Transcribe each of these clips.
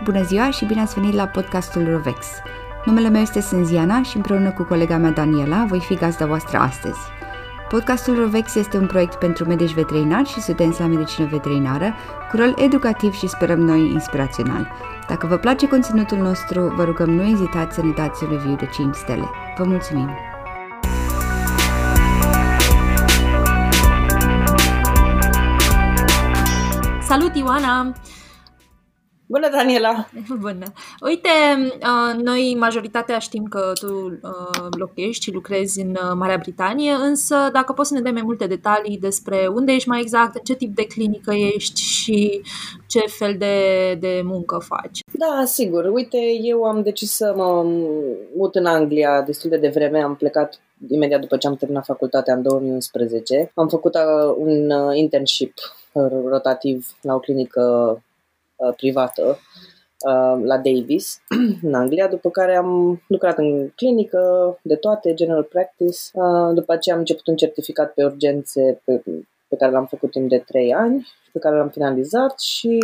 Bună ziua și bine ați venit la podcastul Rovex. Numele meu este Sânziana și împreună cu colega mea Daniela voi fi gazda voastră astăzi. Podcastul Rovex este un proiect pentru medici veterinari și studenți la medicină veterinară, cu rol educativ și sperăm noi inspirațional. Dacă vă place conținutul nostru, vă rugăm nu ezitați să ne dați un review de 5 stele. Vă mulțumim! Salut, Ioana! Bună, Daniela! Bună! Uite, uh, noi majoritatea știm că tu uh, locuiești și lucrezi în uh, Marea Britanie, însă dacă poți să ne dai mai multe detalii despre unde ești mai exact, în ce tip de clinică ești și ce fel de, de muncă faci. Da, sigur. Uite, eu am decis să mă mut în Anglia destul de devreme. Am plecat imediat după ce am terminat facultatea în 2011. Am făcut un internship rotativ la o clinică Uh, privată uh, la Davis, în Anglia, după care am lucrat în clinică de toate, general practice. Uh, după aceea am început un certificat pe urgențe pe, pe care l-am făcut timp de 3 ani, pe care l-am finalizat și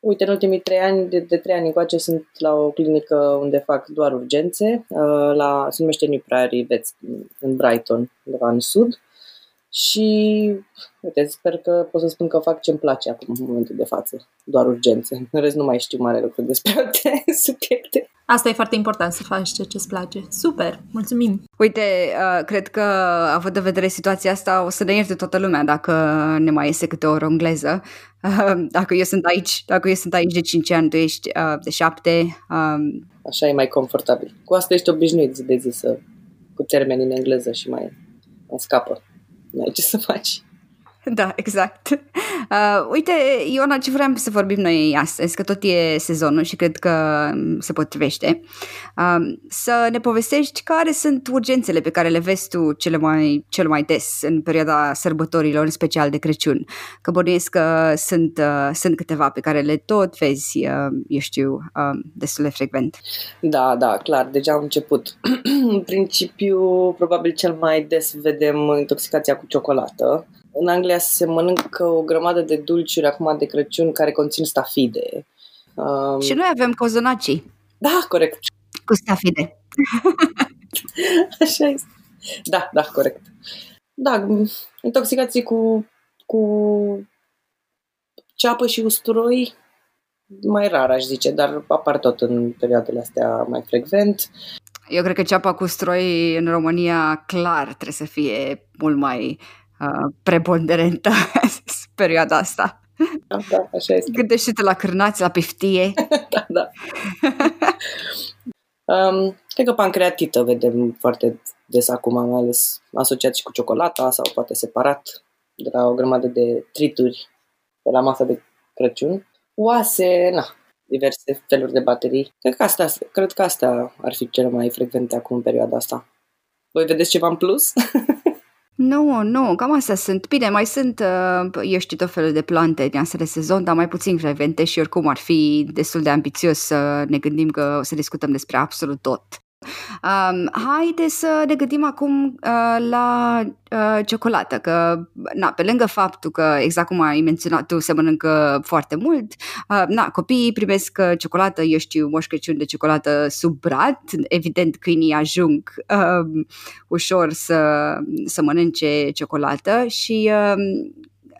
Uite, în ultimii trei ani, de, de trei ani încoace, sunt la o clinică unde fac doar urgențe, la, se numește New Prairie Vets, în Brighton, undeva în sud. Și uite, sper că pot să spun că fac ce-mi place acum în momentul de față, doar urgențe. În rest nu mai știu mare lucru despre alte subiecte. Asta e foarte important să faci ce ce-ți place. Super, mulțumim! Uite, uh, cred că, având în vedere situația asta, o să ne ierte toată lumea dacă ne mai iese câte o oră engleză. Uh, dacă eu sunt aici, dacă eu sunt aici de 5 ani, tu ești uh, de 7. Um... Așa e mai confortabil. Cu asta ești obișnuit zi de zi să, cu termeni în engleză și mai, mai scapă n-ai ce să faci. Da, exact. Uh, uite, Iona, ce vreau să vorbim noi astăzi, că tot e sezonul și cred că um, se potrivește, uh, să ne povestești care sunt urgențele pe care le vezi tu cele mai, cel mai des în perioada sărbătorilor, în special de Crăciun. Că bănuiesc că sunt, uh, sunt câteva pe care le tot vezi, uh, eu știu, uh, destul de frecvent. Da, da, clar, deja am început. în principiu, probabil cel mai des vedem intoxicația cu ciocolată în Anglia se mănâncă o grămadă de dulciuri acum de Crăciun care conțin stafide. Um... Și noi avem cozonacii. Da, corect. Cu stafide. Așa este. Da, da, corect. Da, intoxicații cu, cu ceapă și usturoi mai rar, aș zice, dar apar tot în perioadele astea mai frecvent. Eu cred că ceapa cu stroi în România clar trebuie să fie mult mai uh, preponderentă perioada asta. Da, da, așa este. Gândește-te la cârnați, la piftie. da, da. um, cred că pancreatită vedem foarte des acum, mai ales asociat și cu ciocolata sau poate separat de la o grămadă de trituri de la masa de Crăciun. Oase, na, diverse feluri de baterii. Cred că, asta, cred că astea ar fi cele mai frecvente acum în perioada asta. Voi vedeți ceva în plus? Nu, nu, cam astea sunt. Bine, mai sunt, uh, eu știu, tot felul de plante din astea de sezon, dar mai puțin frecvente și oricum ar fi destul de ambițios să ne gândim că o să discutăm despre absolut tot. Um, haide să ne gândim acum uh, la uh, ciocolată, că na, pe lângă faptul că, exact cum ai menționat tu, se mănâncă foarte mult, uh, na, copiii primesc uh, ciocolată, eu știu, Moș Crăciun de ciocolată sub brad, evident câinii ajung uh, ușor să, să mănânce ciocolată și uh,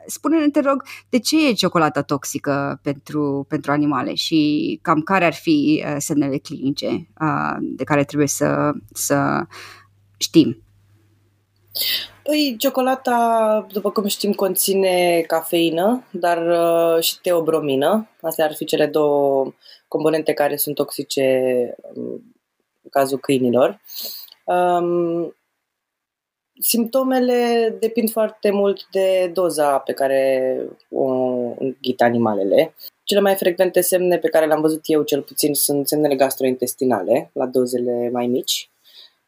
spune-ne, te rog, de ce e ciocolata toxică pentru, pentru animale și cam care ar fi uh, semnele clinice uh, de care trebuie să, să știm? Păi, ciocolata, după cum știm, conține cafeină, dar uh, și teobromină. Astea ar fi cele două componente care sunt toxice um, în cazul câinilor. Um, Simptomele depind foarte mult de doza pe care o înghit animalele. Cele mai frecvente semne pe care le-am văzut eu cel puțin sunt semnele gastrointestinale, la dozele mai mici.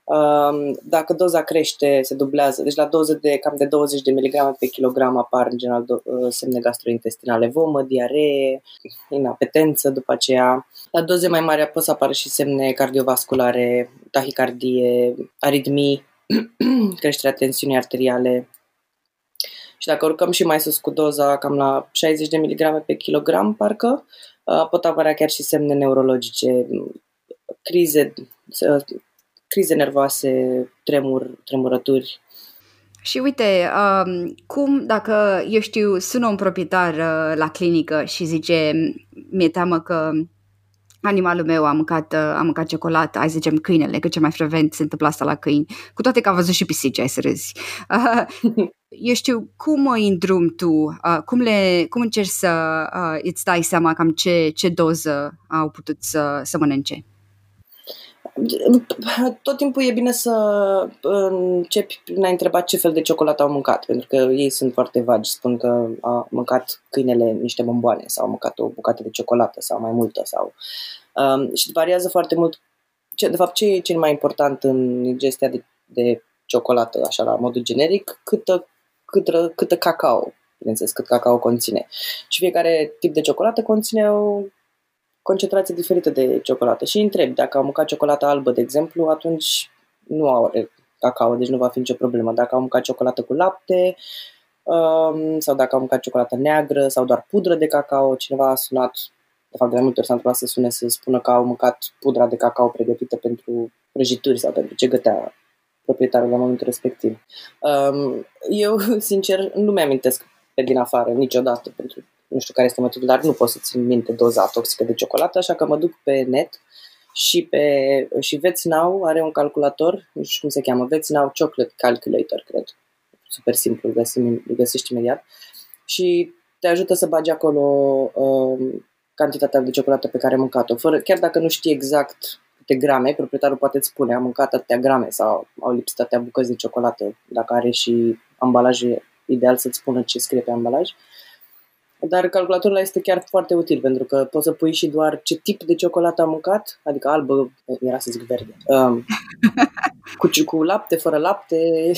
Um, dacă doza crește, se dublează, deci la doze de cam de 20 de mg pe kilogram apar în general uh, semne gastrointestinale, vomă, diaree, inapetență după aceea. La doze mai mari pot să apară și semne cardiovasculare, tahicardie, aritmii, creșterea tensiunii arteriale Și dacă urcăm și mai sus cu doza, cam la 60 de miligrame pe kilogram, parcă, uh, pot apărea chiar și semne neurologice, crize, uh, crize nervoase, tremur, tremurături. Și uite, um, cum dacă, eu știu, sună un proprietar uh, la clinică și zice, mi-e teamă că animalul meu a mâncat, uh, a mâncat ciocolată, hai să zicem câinele, că cel mai frecvent se întâmplă asta la câini, cu toate că a văzut și pisici, ai să râzi. Uh, eu știu, cum îi îndrum tu, uh, cum, le, cum încerci să uh, îți dai seama cam ce, ce doză au putut să, să mănânce? Tot timpul e bine să începi prin a întreba ce fel de ciocolată au mâncat, pentru că ei sunt foarte vagi, spun că a mâncat câinele niște bomboane sau a mâncat o bucată de ciocolată sau mai multă sau um, și variază foarte mult ce, de fapt ce e cel mai important în ingestia de, de ciocolată, așa la modul generic, câtă, câtă, câtă cacao, bineînțeles, cât cacao conține. Și fiecare tip de ciocolată conține o concentrație diferită de ciocolată și întreb dacă au mâncat ciocolată albă, de exemplu, atunci nu au cacao, deci nu va fi nicio problemă. Dacă au mâncat ciocolată cu lapte um, sau dacă au mâncat ciocolată neagră sau doar pudră de cacao, cineva a sunat, de fapt de mai multe ori s-a întâmplat să sune să spună că au mâncat pudra de cacao pregătită pentru prăjituri sau pentru ce gătea proprietarul la momentul respectiv. Um, eu, sincer, nu mi-amintesc pe din afară niciodată pentru nu știu care este metodul, dar nu pot să țin minte doza toxică de ciocolată, așa că mă duc pe net și pe și VetsNow are un calculator, nu știu cum se cheamă, VetsNow Chocolate Calculator, cred. Super simplu, îl, găsim, îl găsești imediat. Și te ajută să bagi acolo um, cantitatea de ciocolată pe care ai mâncat-o. Fără, chiar dacă nu știi exact câte grame, proprietarul poate îți spune, am mâncat atâtea grame sau au lipsit atâtea bucăți de ciocolată, dacă are și ambalaje, ideal să-ți spună ce scrie pe ambalaj. Uh, dar calculatorul este chiar foarte util pentru că poți să pui și doar ce tip de ciocolată am mâncat, adică albă, era să zic verde, um, cu, cu lapte, fără lapte,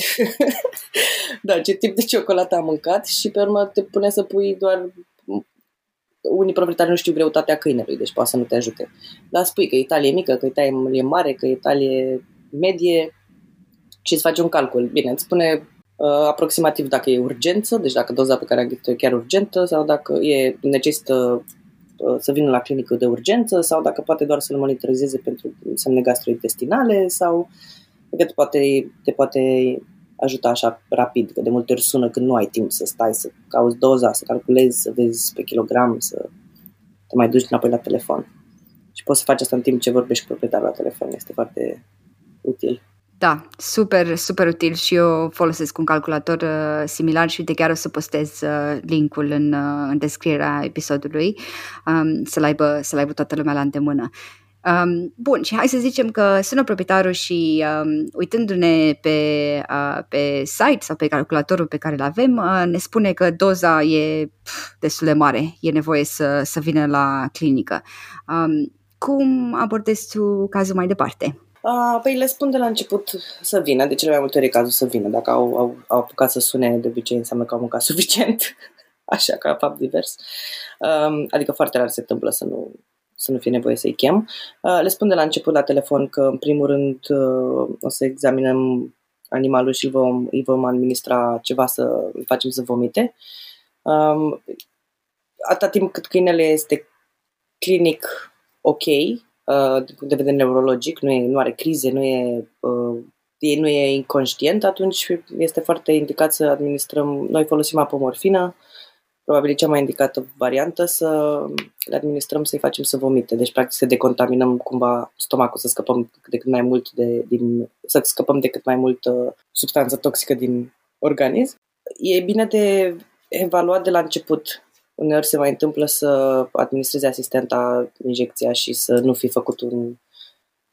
da, ce tip de ciocolată am mâncat și pe urmă te pune să pui doar unii proprietari nu știu greutatea câinelui, deci poate să nu te ajute. Dar spui că Italia e mică, că Italia e mare, că Italia e medie și îți faci un calcul. Bine, îți spune uh, aproximativ dacă e urgență, deci dacă doza pe care a găsit-o e chiar urgentă sau dacă e necesită uh, să vină la clinică de urgență sau dacă poate doar să-l monitorizeze pentru semne gastrointestinale sau că te poate, te poate ajuta așa rapid, că de multe ori sună când nu ai timp să stai să cauți doza, să calculezi, să vezi pe kilogram, să te mai duci înapoi la telefon. Și poți să faci asta în timp ce vorbești cu proprietarul la telefon, este foarte util. Da, super, super util și eu folosesc un calculator uh, similar și de chiar o să postez uh, linkul în, uh, în descrierea episodului um, să-l, aibă, să-l aibă toată lumea la îndemână. Um, bun, și hai să zicem că sună proprietarul și um, uitându-ne pe, uh, pe site sau pe calculatorul pe care îl avem, uh, ne spune că doza e pf, destul de mare, e nevoie să, să vină la clinică. Um, cum abordezi tu cazul mai departe? Uh, păi le spun de la început să vină, de cele mai multe ori e cazul să vină. Dacă au, au, au apucat să sune, de obicei înseamnă că au mâncat suficient, așa ca fapt divers. Uh, adică foarte rar se întâmplă să nu, să nu fie nevoie să-i chem. Uh, le spun de la început la telefon că, în primul rând, uh, o să examinăm animalul și îl vom, îi vom administra ceva să îl facem să vomite. Um, atâta timp cât câinele este clinic ok, Uh, din punct de vedere neurologic, nu, e, nu are crize, nu e, uh, e, nu e inconștient, atunci este foarte indicat să administrăm, noi folosim apomorfină, probabil e cea mai indicată variantă, să le administrăm să-i facem să vomite. Deci, practic, să decontaminăm cumva stomacul, să scăpăm de cât mai mult de, din, să scăpăm de cât mai mult uh, substanță toxică din organism. E bine de evaluat de la început uneori se mai întâmplă să administreze asistenta injecția și să nu fi făcut un,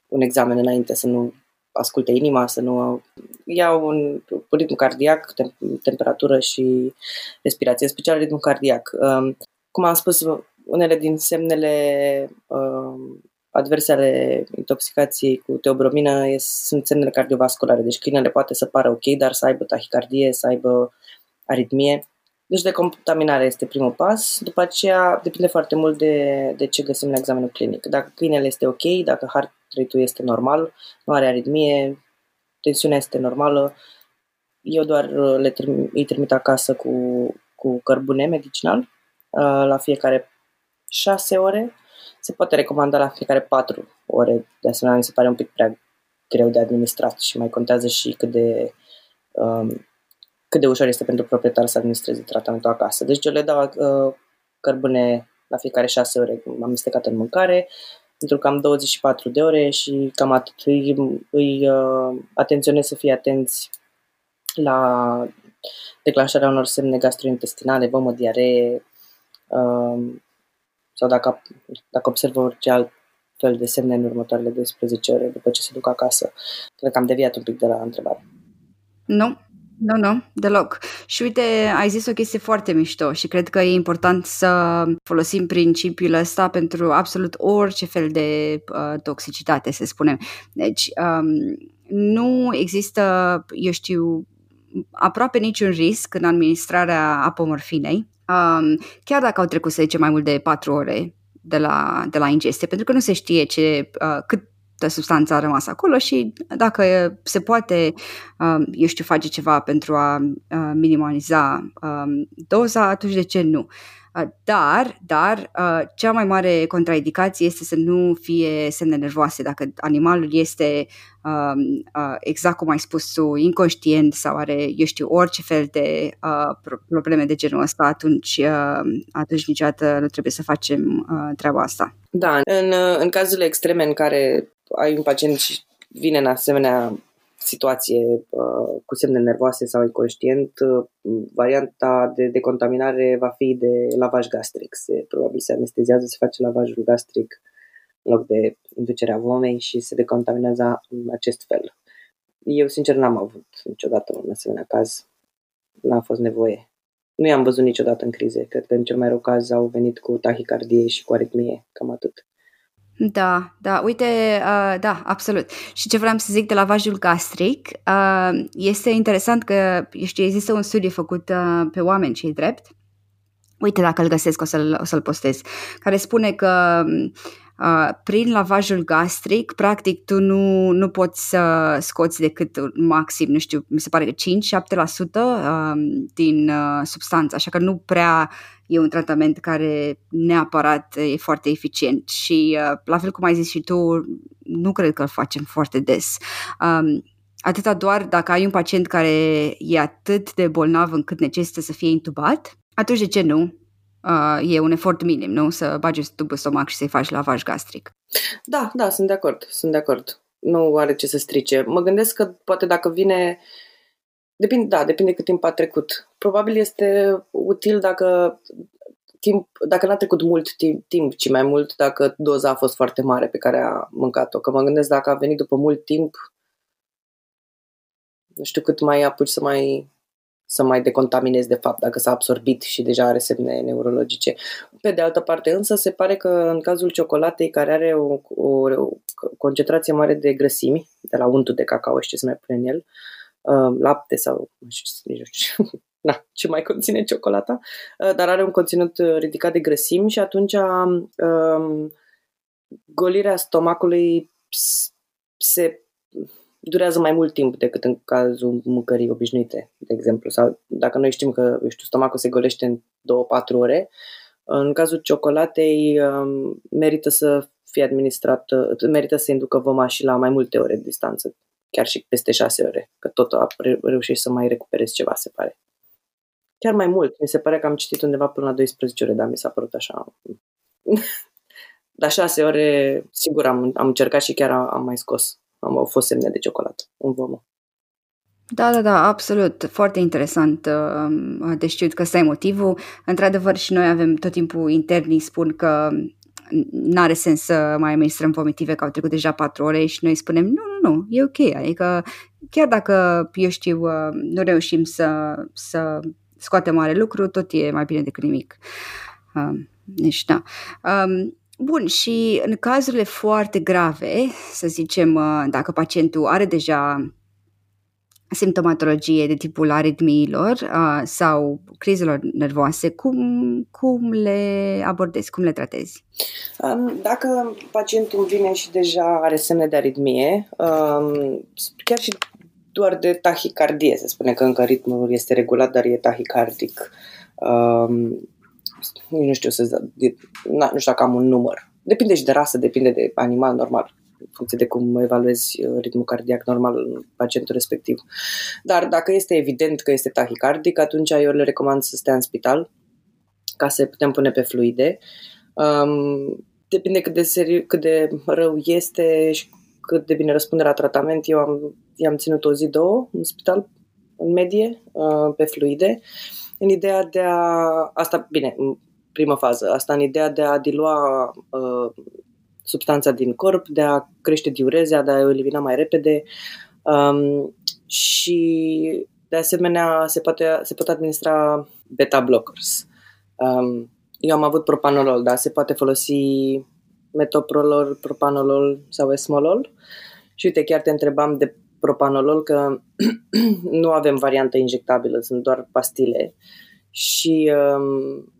un examen înainte, să nu asculte inima, să nu iau un ritm cardiac, tem- temperatură și respirație, în special ritm cardiac. Um, cum am spus, unele din semnele um, adverse ale intoxicației cu teobromină sunt semnele cardiovasculare. Deci câinele poate să pară ok, dar să aibă tahicardie, să aibă aritmie deci decontaminarea este primul pas. După aceea depinde foarte mult de, de ce găsim la examenul clinic. Dacă câinele este ok, dacă heart rate-ul este normal, nu are aritmie, tensiunea este normală, eu doar le trim- îi trimit acasă cu, cu cărbune medicinal uh, la fiecare șase ore. Se poate recomanda la fiecare patru ore. De asemenea, mi se pare un pic prea greu de administrat și mai contează și cât de, um, cât de ușor este pentru proprietar să administreze tratamentul acasă. Deci eu le dau uh, cărbune la fiecare șase ore amestecat în mâncare, pentru că am 24 de ore și cam atât. Îi, îi uh, atenționez să fie atenți la declanșarea unor semne gastrointestinale, vomă, diaree, uh, sau dacă, dacă observă orice alt fel de semne în următoarele 12 ore după ce se duc acasă. Cred că am deviat un pic de la întrebare. Nu, nu, nu, deloc. Și uite, ai zis o chestie foarte mișto și cred că e important să folosim principiul ăsta pentru absolut orice fel de uh, toxicitate, să spunem. Deci, um, nu există, eu știu, aproape niciun risc în administrarea apomorfinei, um, chiar dacă au trecut, să zicem, mai mult de 4 ore de la, de la ingestie, pentru că nu se știe ce, uh, cât de substanță a rămas acolo și dacă se poate, um, eu știu, face ceva pentru a uh, minimaliza um, doza, atunci de ce nu? Uh, dar, dar, uh, cea mai mare contraindicație este să nu fie semne nervoase. Dacă animalul este, um, exact cum ai spus tu, inconștient sau are, eu știu, orice fel de probleme de genul ăsta, atunci, atunci niciodată nu trebuie să facem treaba asta. Da, în, în cazurile extreme în care ai un pacient și vine în asemenea situație uh, cu semne nervoase sau inconștient, uh, varianta de decontaminare va fi de lavaj gastric. Se, probabil se anesteziază, se face lavajul gastric în loc de inducerea vomei și se decontaminează în acest fel. Eu, sincer, n-am avut niciodată un asemenea caz. N-a fost nevoie. Nu i-am văzut niciodată în crize. Cred că în cel mai rău caz au venit cu tahicardie și cu aritmie. Cam atât. Da, da, uite, uh, da, absolut. Și ce vreau să zic de lavajul gastric, uh, este interesant că, știu, există un studiu făcut uh, pe oameni, cei drept, uite dacă îl găsesc o să-l, o să-l postez, care spune că Uh, prin lavajul gastric, practic tu nu, nu poți să scoți decât maxim, nu știu, mi se pare că 5-7% uh, din uh, substanță, așa că nu prea e un tratament care neapărat e foarte eficient și uh, la fel cum ai zis și tu, nu cred că îl facem foarte des. Um, atâta doar dacă ai un pacient care e atât de bolnav încât necesită să fie intubat, atunci de ce nu? Uh, e un efort minim, nu? Să bagi tubul stomac și să-i faci lavaj gastric. Da, da, sunt de acord, sunt de acord. Nu are ce să strice. Mă gândesc că poate dacă vine Depinde, da, depinde cât timp a trecut. Probabil este util dacă timp, dacă n-a trecut mult timp, timp, ci mai mult dacă doza a fost foarte mare pe care a mâncat-o. Că mă gândesc dacă a venit după mult timp, nu știu cât mai apuci să mai să mai decontaminezi de fapt dacă s-a absorbit și deja are semne neurologice. Pe de altă parte însă se pare că în cazul ciocolatei care are o, o, o concentrație mare de grăsimi, de la untul de cacao și ce se mai pune în el, uh, lapte sau nu știu, nu știu na, ce mai conține ciocolata, uh, dar are un conținut ridicat de grăsimi și atunci um, golirea stomacului se durează mai mult timp decât în cazul mâncării obișnuite, de exemplu. Sau dacă noi știm că, eu știu, stomacul se golește în 2-4 ore, în cazul ciocolatei um, merită să fie administrată, merită să inducă voma și la mai multe ore de distanță, chiar și peste 6 ore, că tot a reușit să mai recuperezi ceva, se pare. Chiar mai mult, mi se pare că am citit undeva până la 12 ore, dar mi s-a părut așa. la 6 ore, sigur, am, am încercat și chiar am, am mai scos am, au fost semne de ciocolată în vomă. Da, da, da, absolut. Foarte interesant uh, de știut că ăsta e motivul. Într-adevăr și noi avem tot timpul internii spun că nu are sens să mai administrăm vomitive că au trecut deja patru ore și noi spunem nu, nu, nu, e ok. Adică chiar dacă, eu știu, uh, nu reușim să, să scoatem mare lucru, tot e mai bine decât nimic. Uh, deci, da. Um, Bun, și în cazurile foarte grave, să zicem, uh, dacă pacientul are deja simptomatologie de tipul aritmiilor uh, sau crizelor nervoase, cum, cum le abordezi, cum le tratezi? Um, dacă pacientul vine și deja are semne de aritmie, um, chiar și doar de tahicardie. Se spune că încă ritmul este regulat, dar e tahicardic. Um, nu știu să na, nu știu dacă am un număr. Depinde și de rasă, depinde de animal normal, în funcție de cum evaluezi uh, ritmul cardiac normal în pacientul respectiv. Dar dacă este evident că este tahicardic, atunci eu le recomand să stea în spital ca să putem pune pe fluide. Um, depinde cât de, seri- cât de rău este și cât de bine răspunde la tratament. Eu am, i-am ținut o zi, două în spital, în medie, uh, pe fluide, în ideea de a... Asta, bine, în primă fază, asta în ideea de a dilua uh, substanța din corp, de a crește diurezia, de a o elimina mai repede um, și de asemenea se, poate, se pot administra beta blockers. Um, eu am avut propanolol, da, se poate folosi metoprolol, propanolol sau esmolol. Și uite, chiar te întrebam de propanolol că nu avem variantă injectabilă, sunt doar pastile. Și um,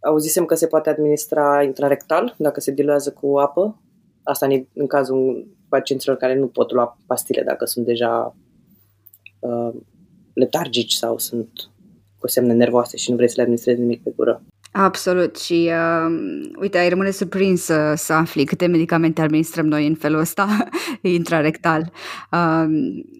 auzisem că se poate administra intrarectal dacă se diluează cu apă. Asta în, în cazul pacienților care nu pot lua pastile dacă sunt deja uh, letargici sau sunt cu semne nervoase și nu vrei să le administrezi nimic pe gură. Absolut și uh, uite, ai rămâne surprins să, să afli câte medicamente administrăm noi în felul ăsta intrarectal. Uh,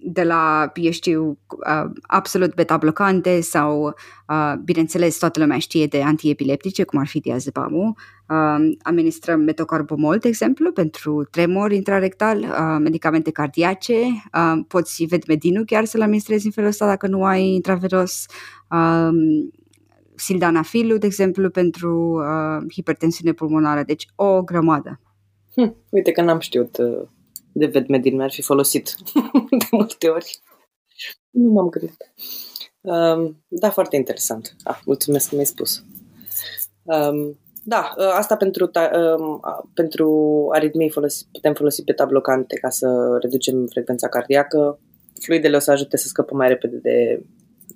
de la, eu știu, uh, absolut beta-blocante sau, uh, bineînțeles, toată lumea știe de antiepileptice, cum ar fi diazepamul. Uh, administrăm metocarbomol, de exemplu, pentru tremor intrarectal, uh, medicamente cardiace. Uh, poți vedmedinul chiar să-l administrezi în felul ăsta dacă nu ai intraveros. Uh, sildanafilul, de exemplu, pentru uh, hipertensiune pulmonară. Deci o grămadă. Hm, uite că n-am știut uh, de vedmedin, mi-ar fi folosit de multe ori. Nu m-am gândit. Um, da, foarte interesant. Ah, mulțumesc că mi-ai spus. Um, da, uh, asta pentru, ta, um, pentru aritmii folosi, putem folosi beta-blocante ca să reducem frecvența cardiacă. Fluidele o să ajute să scăpăm mai repede de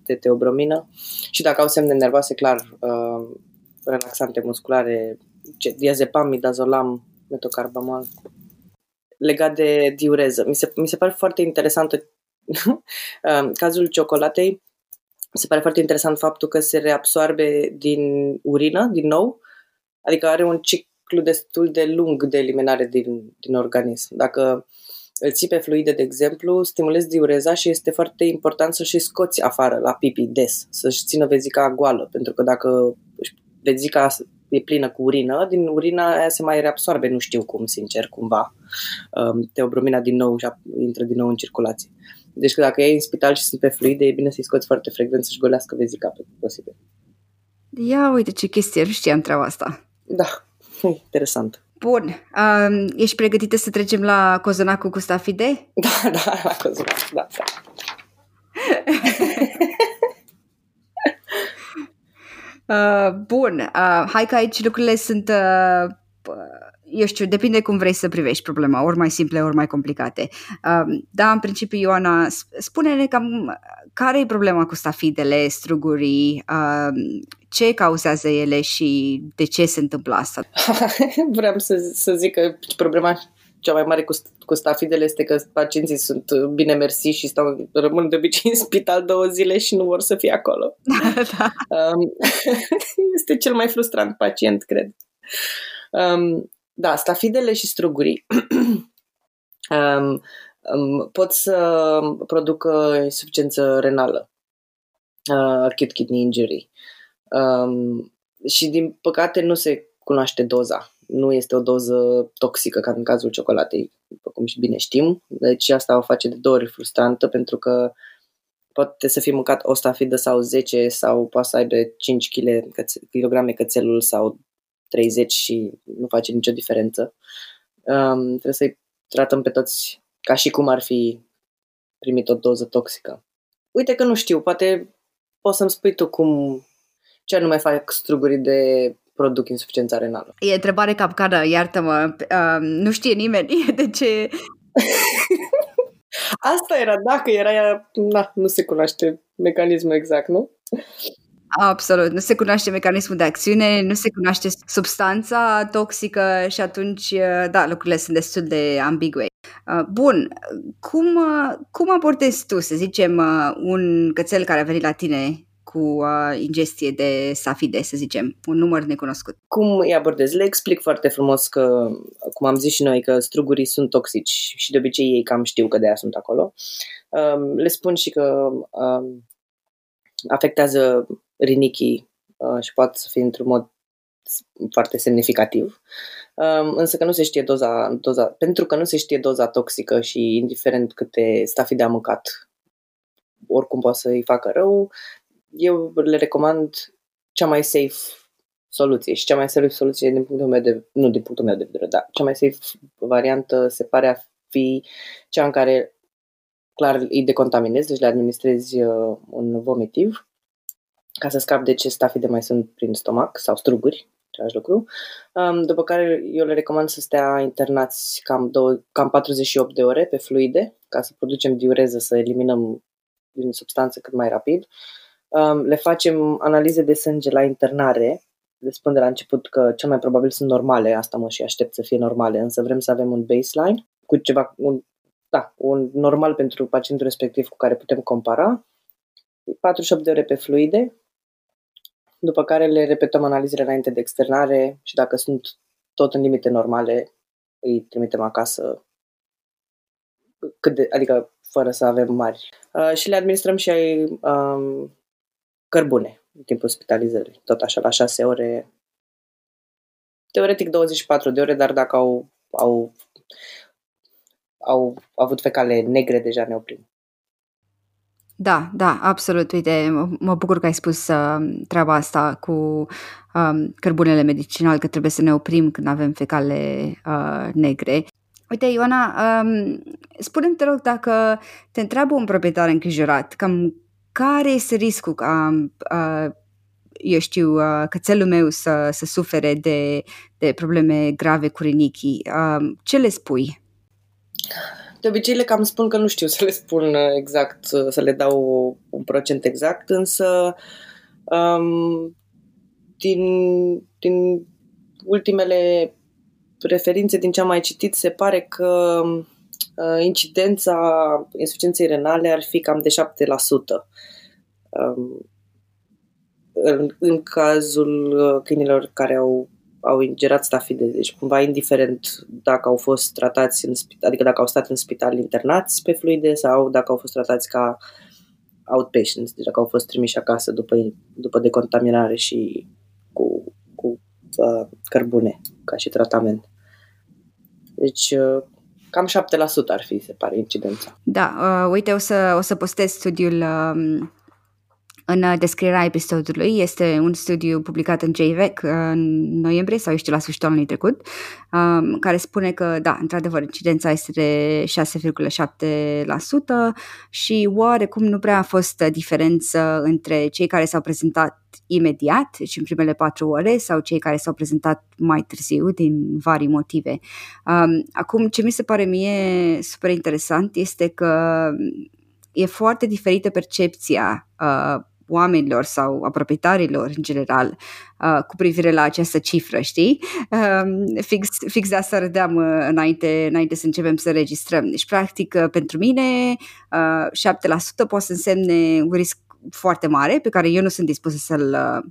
de teobromină și dacă au semne nervoase, clar, uh, relaxante musculare, diazepam, midazolam, metocarbamol. Legat de diureză, mi se, mi se pare foarte interesant uh, cazul ciocolatei, mi se pare foarte interesant faptul că se reabsoarbe din urină, din nou, adică are un ciclu destul de lung de eliminare din, din organism. Dacă îl ții pe fluide, de exemplu, stimulezi diureza și este foarte important să și scoți afară la pipi des, să-și țină vezica goală, pentru că dacă vezica e plină cu urină, din urina aia se mai reabsorbe, nu știu cum, sincer, cumva. Um, teobromina din nou și intră din nou în circulație. Deci că dacă e în spital și sunt pe fluide, e bine să-i scoți foarte frecvent să-și golească vezica pe posibil. Ia uite ce chestie, nu știam treaba asta. Da, interesant. Bun. Um, ești pregătită să trecem la cozonacul cu stafide? Da, da, la cozonac, da. da. uh, bun. Uh, hai că aici lucrurile sunt... Uh, eu știu, depinde cum vrei să privești problema, ori mai simple, ori mai complicate. Uh, da, în principiu, Ioana, spune-ne cam care e problema cu stafidele, strugurii, uh, ce cauzează ele și de ce se întâmplă asta? Vreau să, să zic că problema cea mai mare cu, cu stafidele este că pacienții sunt bine mersi și stau, rămân de obicei în spital două zile și nu vor să fie acolo. da. um, este cel mai frustrant pacient, cred. Um, da, stafidele și strugurii um, um, pot să producă insuficiență renală, uh, acute kidney injury. Um, și din păcate nu se cunoaște doza. Nu este o doză toxică ca în cazul ciocolatei, după cum și bine știm. Deci asta o face de două ori frustrantă pentru că poate să fie mâncat o stafidă sau 10 sau poate să aibă 5 kg cățelul sau 30 și nu face nicio diferență. Um, trebuie să-i tratăm pe toți ca și cum ar fi primit o doză toxică. Uite că nu știu, poate poți să-mi spui tu cum, ce anume fac strugurii de produc insuficiența renală. E întrebare capcană, iartă-mă, uh, nu știe nimeni de ce... Asta era, dacă era ea, na, nu se cunoaște mecanismul exact, nu? Absolut, nu se cunoaște mecanismul de acțiune, nu se cunoaște substanța toxică și atunci, uh, da, lucrurile sunt destul de ambigue. Uh, bun, cum, uh, cum abordezi tu, să zicem, uh, un cățel care a venit la tine cu uh, ingestie de safide, să zicem, un număr necunoscut? Cum îi abordez? Le explic foarte frumos că, cum am zis și noi, că strugurii sunt toxici și de obicei ei cam știu că de aia sunt acolo. Um, le spun și că um, afectează rinichii uh, și poate să fie într-un mod foarte semnificativ. Um, însă că nu se știe doza, doza, pentru că nu se știe doza toxică și indiferent câte stafide a mâncat, oricum poate să-i facă rău, eu le recomand cea mai safe soluție și cea mai safe soluție din punctul meu de nu din punctul meu de vedere, dar cea mai safe variantă se pare a fi cea în care clar îi decontaminezi, deci le administrezi uh, un vomitiv ca să scap de ce stafide mai sunt prin stomac sau struguri, același lucru. Um, după care eu le recomand să stea internați cam, două, cam 48 de ore pe fluide ca să producem diureză, să eliminăm din substanță cât mai rapid. Um, le facem analize de sânge la internare, le spun de la început că cel mai probabil sunt normale, asta mă și aștept să fie normale, însă vrem să avem un baseline cu ceva, un, da, un normal pentru pacientul respectiv cu care putem compara. 48 de ore pe fluide, după care le repetăm analizele înainte de externare și dacă sunt tot în limite normale, îi trimitem acasă, cât de, adică fără să avem mari. Uh, și le administrăm și ai um, cărbune în timpul spitalizării, tot așa la 6 ore, teoretic 24 de ore, dar dacă au, au, au avut fecale negre, deja ne oprim. Da, da, absolut. Uite, mă bucur că ai spus uh, treaba asta cu um, cărbunele medicinal, că trebuie să ne oprim când avem fecale uh, negre. Uite, Ioana, um, spune-mi, te rog, dacă te întreabă un proprietar îngrijorat, cam care este riscul ca, uh, eu știu, uh, cățelul meu să, să sufere de, de probleme grave cu rinichii, uh, ce le spui? De obicei le cam spun că nu știu să le spun exact, să le dau un procent exact, însă um, din, din ultimele referințe din ce am mai citit, se pare că uh, incidența insuficienței renale ar fi cam de 7%. Um, în, în cazul uh, câinilor care au au ingerat stafide, deci cumva indiferent dacă au fost tratați în spital, adică dacă au stat în spital internați pe fluide sau dacă au fost tratați ca outpatients, deci dacă au fost trimiși acasă după, după decontaminare și cu, cu uh, cărbune ca și tratament. Deci uh, cam 7% ar fi, se pare, incidența. Da, uh, uite, o să, o să postez studiul uh, în uh, descrierea episodului este un studiu publicat în JVEC uh, în noiembrie sau ești la sfârșitul anului trecut, um, care spune că, da, într-adevăr, incidența este de 6,7% și oarecum nu prea a fost diferență între cei care s-au prezentat imediat, deci în primele patru ore, sau cei care s-au prezentat mai târziu, din vari motive. Um, acum, ce mi se pare mie super interesant este că e foarte diferită percepția uh, oamenilor sau a proprietarilor în general uh, cu privire la această cifră, știi? Uh, fix, fix de asta râdeam uh, înainte, înainte să începem să registrăm. Deci, practic, uh, pentru mine, uh, 7% poate să însemne un risc foarte mare pe care eu nu sunt dispusă să-l uh,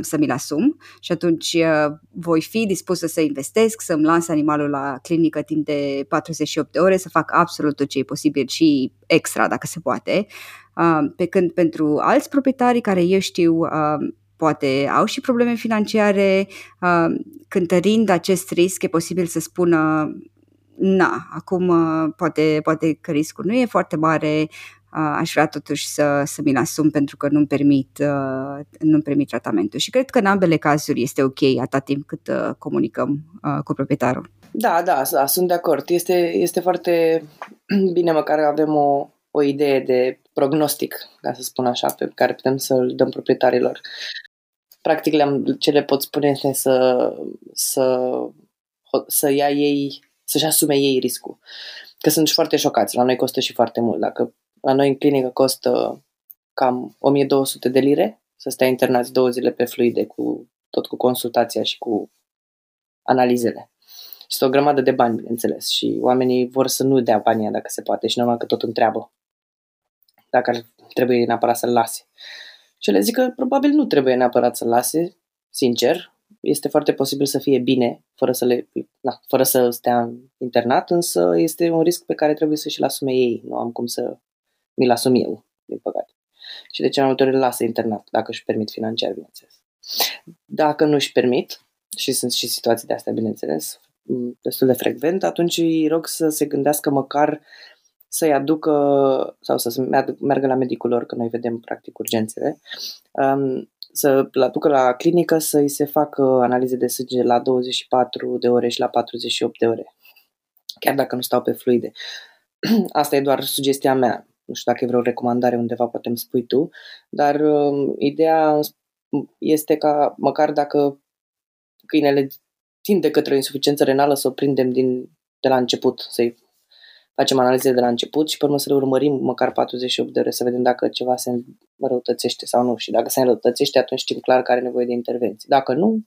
să mi-l asum și atunci uh, voi fi dispusă să investesc, să-mi lans animalul la clinică timp de 48 de ore, să fac absolut tot ce e posibil și extra dacă se poate. Uh, pe când pentru alți proprietari care eu știu uh, poate au și probleme financiare, cântărind acest risc e posibil să spună na, acum poate, poate că riscul nu e foarte mare, aș vrea totuși să, să mi-l asum pentru că nu-mi permit, nu permit tratamentul. Și cred că în ambele cazuri este ok atât timp cât comunicăm cu proprietarul. Da, da, da, sunt de acord. Este, este foarte bine măcar avem o, o idee de prognostic, ca să spun așa, pe care putem să-l dăm proprietarilor. Practic, le-am, ce le pot spune este să, să, să ia ei, să-și asume ei riscul. Că sunt și foarte șocați. La noi costă și foarte mult. Dacă la noi în clinică costă cam 1200 de lire să stai internați două zile pe fluide, cu, tot cu consultația și cu analizele. Este o grămadă de bani, bineînțeles, și oamenii vor să nu dea banii dacă se poate și normal că tot întreabă dacă ar, trebuie neapărat să-l lase. Și le zic că probabil nu trebuie neapărat să-l lase, sincer, este foarte posibil să fie bine fără să, le, na, fără să stea internat, însă este un risc pe care trebuie să și-l asume ei. Nu am cum să mi-l asum eu, din păcate. Și de ce mai multe ori îl lasă internat, dacă își permit financiar, bineînțeles. Dacă nu își permit, și sunt și situații de astea, bineînțeles, destul de frecvent, atunci îi rog să se gândească măcar să-i aducă sau să meargă la medicul lor, că noi vedem practic urgențele, um, să-l aducă la clinică să-i se facă analize de sânge la 24 de ore și la 48 de ore, chiar dacă nu stau pe fluide. Asta e doar sugestia mea. Nu știu dacă e vreo recomandare undeva, poate îmi spui tu, dar um, ideea este ca măcar dacă câinele tinde către o insuficiență renală să o prindem din, de la început, să-i facem analize de la început și pe urmă să le urmărim măcar 48 de ore să vedem dacă ceva se înrăutățește sau nu. Și dacă se înrăutățește, atunci știm clar că are nevoie de intervenție. Dacă nu,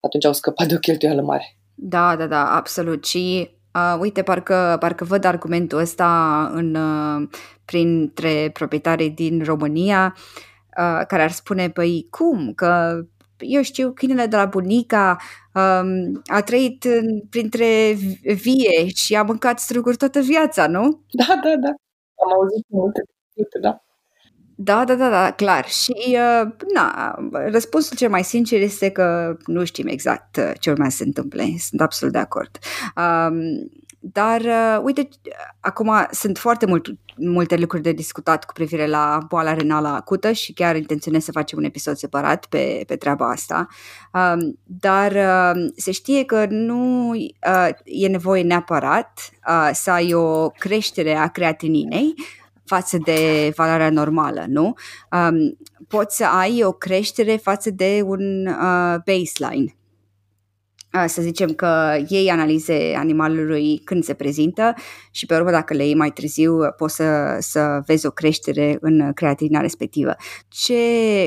atunci au scăpat de o cheltuială mare. Da, da, da, absolut. Și uh, uite, parcă, parcă văd argumentul ăsta în, uh, printre proprietarii din România uh, care ar spune, păi cum, că eu știu, câinele de la bunica um, a trăit în, printre vie și a mâncat struguri toată viața, nu? Da, da, da. Am auzit multe, multe da. Da, da, da, da, clar. Și, uh, na, răspunsul cel mai sincer este că nu știm exact uh, ce urmează să se întâmple. Sunt absolut de acord. Um, dar, uh, uite, acum sunt foarte mult, multe lucruri de discutat cu privire la boala renală acută și chiar intenționez să facem un episod separat pe, pe treaba asta. Um, dar uh, se știe că nu uh, e nevoie neapărat uh, să ai o creștere a creatininei față de valoarea normală, nu? Um, poți să ai o creștere față de un uh, baseline să zicem că iei analize animalului când se prezintă și pe urmă dacă le iei mai târziu poți să, să vezi o creștere în creatina respectivă. Ce,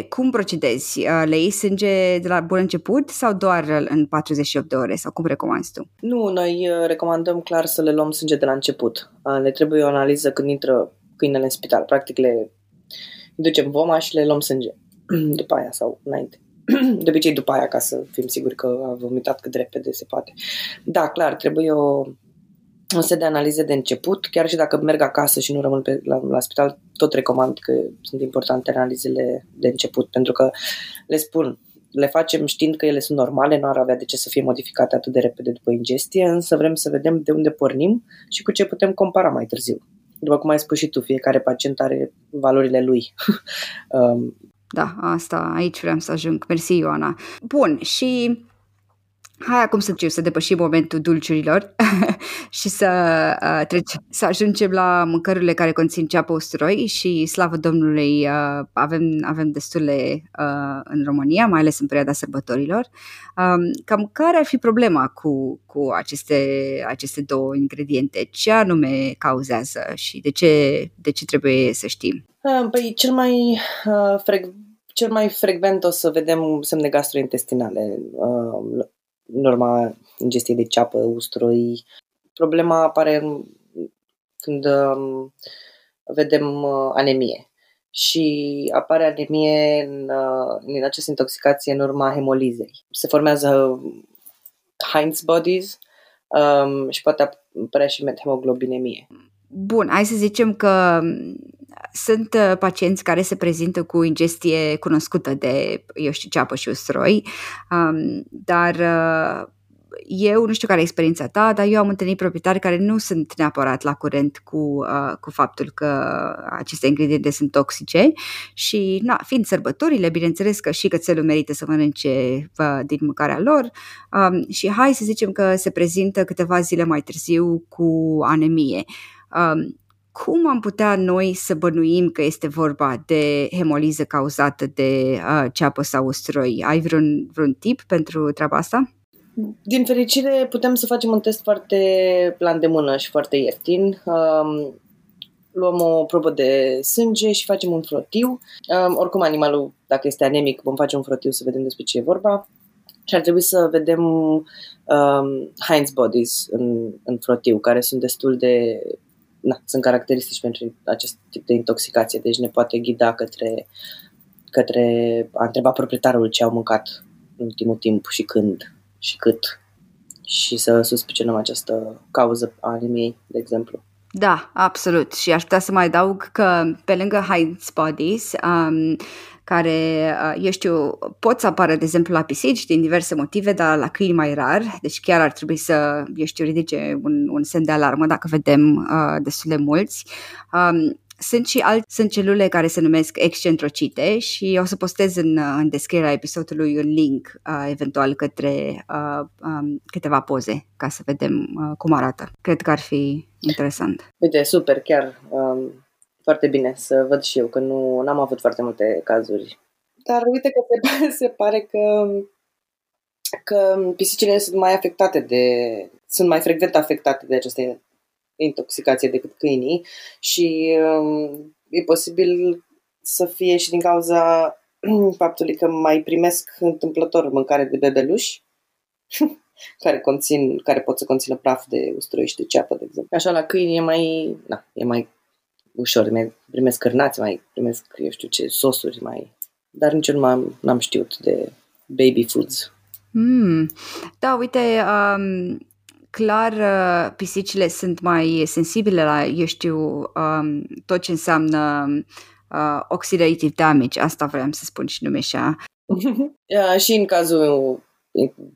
cum procedezi? Le iei sânge de la bun început sau doar în 48 de ore sau cum recomanzi tu? Nu, noi recomandăm clar să le luăm sânge de la început. Le trebuie o analiză când intră câinele în spital. Practic le ducem voma și le luăm sânge după aia sau înainte. de obicei după aia, ca să fim siguri că a vomitat cât de repede se poate. Da, clar, trebuie o, o set de analize de început, chiar și dacă merg acasă și nu rămân pe, la, la spital, tot recomand că sunt importante analizele de început, pentru că le spun, le facem știind că ele sunt normale, nu ar avea de ce să fie modificate atât de repede după ingestie, însă vrem să vedem de unde pornim și cu ce putem compara mai târziu. După cum ai spus și tu, fiecare pacient are valorile lui. Um, da, asta, aici vreau să ajung. Mersi, Ioana. Bun, și hai acum să să depășim momentul dulciurilor și să, uh, trece, să ajungem la mâncărurile care conțin ceapă usturoi și slavă Domnului uh, avem, avem destule uh, în România, mai ales în perioada sărbătorilor. Um, cam care ar fi problema cu, cu aceste, aceste două ingrediente? Ce anume cauzează și de ce, de ce trebuie să știm? Uh, păi cel mai uh, frec- cel mai frecvent o să vedem semne gastrointestinale uh, în urma ingestiei de ceapă, usturoi. Problema apare când uh, vedem uh, anemie și apare anemie în, uh, în această intoxicație în urma hemolizei. Se formează Heinz bodies um, și poate apărea și methemoglobinemie. Bun, hai să zicem că sunt uh, pacienți care se prezintă cu ingestie cunoscută de, eu știu, ceapă și ustroi, um, dar uh, eu nu știu care e experiența ta, dar eu am întâlnit proprietari care nu sunt neapărat la curent cu, uh, cu faptul că aceste ingrediente sunt toxice și, na, fiind sărbătorile, bineînțeles că și cățelul merită să mănânce uh, din mâncarea lor um, și hai să zicem că se prezintă câteva zile mai târziu cu anemie. Um, cum am putea noi să bănuim că este vorba de hemoliză cauzată de uh, ceapă sau ustroi? Ai vreun, vreun tip pentru treaba asta? Din fericire putem să facem un test foarte la îndemână și foarte ieftin. Um, luăm o probă de sânge și facem un frotiu. Um, oricum animalul, dacă este anemic, vom face un frotiu să vedem despre ce e vorba. și ar trebui să vedem um, Heinz bodies în, în frotiu, care sunt destul de na, sunt caracteristici pentru acest tip de intoxicație, deci ne poate ghida către, către a întreba proprietarul ce au mâncat în ultimul timp și când și cât și să suspicionăm această cauză a anemiei, de exemplu. Da, absolut. Și aș putea să mai adaug că pe lângă Heinz bodies, um, care, uh, eu știu, pot să apară, de exemplu, la pisici din diverse motive, dar la câini mai rar, deci chiar ar trebui să, eu știu, ridice un, un semn de alarmă dacă vedem uh, destul de mulți. Um, sunt și alt, sunt celule care se numesc excentrocite și o să postez în, în descrierea episodului un link uh, eventual către uh, um, câteva poze ca să vedem uh, cum arată. Cred că ar fi interesant. Uite, super, chiar um, foarte bine să văd și eu, că nu am avut foarte multe cazuri. Dar uite că se, se pare că, că pisicile sunt mai afectate de, sunt mai frecvent afectate de aceste intoxicație decât câinii și um, e posibil să fie și din cauza faptului că mai primesc întâmplător mâncare de bebeluși care conțin, care pot să conțină praf de usturoi și de ceapă, de exemplu. Așa la câini e mai, na, e mai ușor, mai primesc cârnați, mai primesc, eu știu ce, sosuri, mai... Dar nici eu nu am, n-am știut de baby foods. Mm. Da, uite, um, clar uh, pisicile sunt mai sensibile la, eu știu, um, tot ce înseamnă uh, oxidative damage, asta vreau să spun și nume așa. uh, și în cazul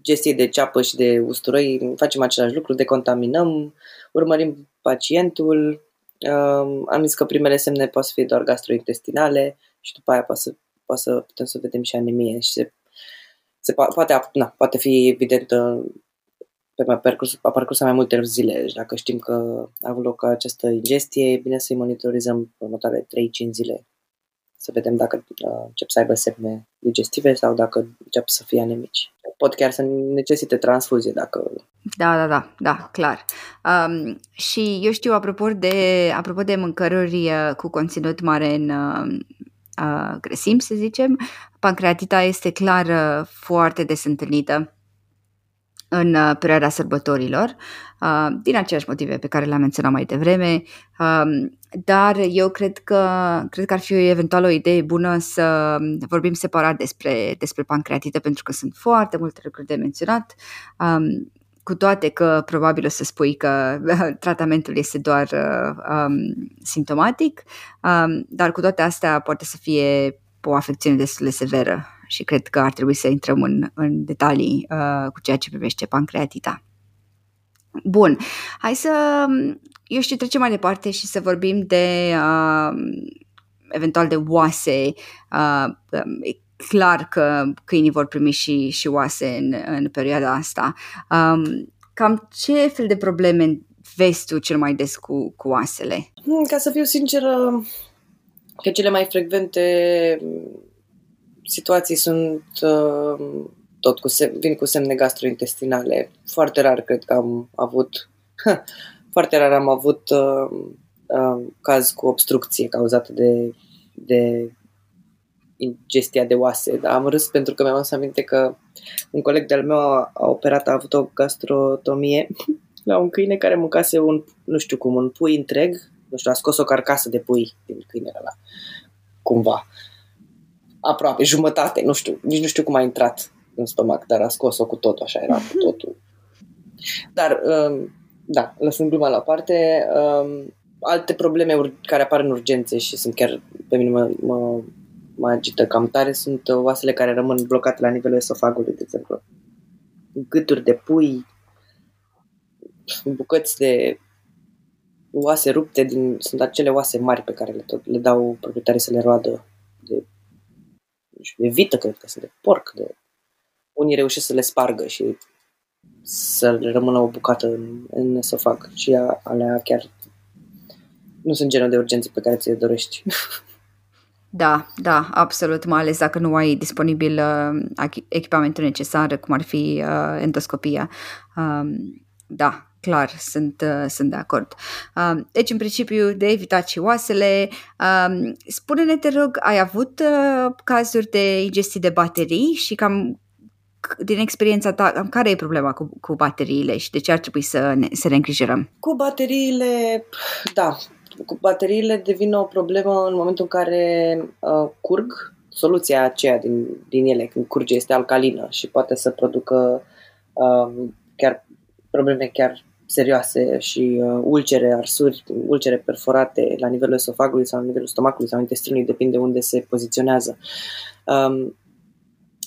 gestiei de ceapă și de usturoi facem același lucru, decontaminăm, urmărim pacientul, uh, am zis că primele semne pot să fie doar gastrointestinale și după aia poate să, poate să putem să vedem și anemie și se, se poate, na, poate fi evident pe parcurs, a parcurs mai multe zile. Deci dacă știm că a avut loc această ingestie, e bine să-i monitorizăm următoarele 3-5 zile. Să vedem dacă uh, încep să aibă semne digestive sau dacă încep să fie anemici. Pot chiar să necesite transfuzie dacă... Da, da, da, da, clar. Um, și eu știu, apropo de, apropo de mâncăruri uh, cu conținut mare în uh, uh, grăsimi, să zicem, pancreatita este clar uh, foarte des întâlnită în uh, perioada sărbătorilor, uh, din aceleași motive pe care le-am menționat mai devreme, um, dar eu cred că, cred că ar fi eventual o idee bună să vorbim separat despre, despre pancreatită, pentru că sunt foarte multe lucruri de menționat, um, cu toate că probabil o să spui că tratamentul este doar uh, um, simptomatic, dar cu toate astea poate să fie o afecțiune destul de severă și cred că ar trebui să intrăm în, în detalii uh, cu ceea ce privește pancreatita. Bun, hai să, eu știu, trecem mai departe și să vorbim de uh, eventual de oase. Uh, e clar că câinii vor primi și, și oase în, în perioada asta. Um, cam ce fel de probleme vezi tu cel mai des cu, cu oasele? Ca să fiu sinceră, că cele mai frecvente situații sunt uh, tot cu sem- vin cu semne gastrointestinale. Foarte rar cred că am avut foarte rar am avut uh, uh, caz cu obstrucție cauzată de, de ingestia de oase. Dar am râs pentru că mi-am adus aminte că un coleg de-al meu a, a operat, a avut o gastrotomie la un câine care mâncase un, nu știu cum, un pui întreg, nu știu, a scos o carcasă de pui din câinele ăla, cumva aproape, jumătate, nu știu, nici nu știu cum a intrat în stomac, dar a scos-o cu totul, așa era cu totul. Dar, um, da, lăsând gluma la parte, um, alte probleme care apar în urgențe și sunt chiar, pe mine mă, mă, mă agită cam tare, sunt oasele care rămân blocate la nivelul esofagului, de exemplu. Gâturi de pui, bucăți de oase rupte, din, sunt acele oase mari pe care le, tot, le dau proprietarii să le roadă de de vită, cred că sunt de porc. De... Unii reușesc să le spargă și să le rămână o bucată în, în esofag și alea chiar nu sunt genul de urgențe pe care ți le dorești. Da, da, absolut, mai ales dacă nu ai disponibil uh, echipamentul necesar, cum ar fi uh, endoscopia. Um, da, clar, sunt, uh, sunt de acord. Uh, deci, în principiu, de evitat și oasele. Uh, spune-ne, te rog, ai avut uh, cazuri de ingestii de baterii și cam din experiența ta, care e problema cu, cu bateriile și de ce ar trebui să ne, să ne îngrijorăm? Cu bateriile, da, cu bateriile devine o problemă în momentul în care uh, curg. Soluția aceea din, din ele, când curge, este alcalină și poate să producă uh, chiar probleme chiar serioase și uh, ulcere, arsuri, ulcere perforate la nivelul esofagului sau la nivelul stomacului sau intestinului, depinde unde se poziționează. Um,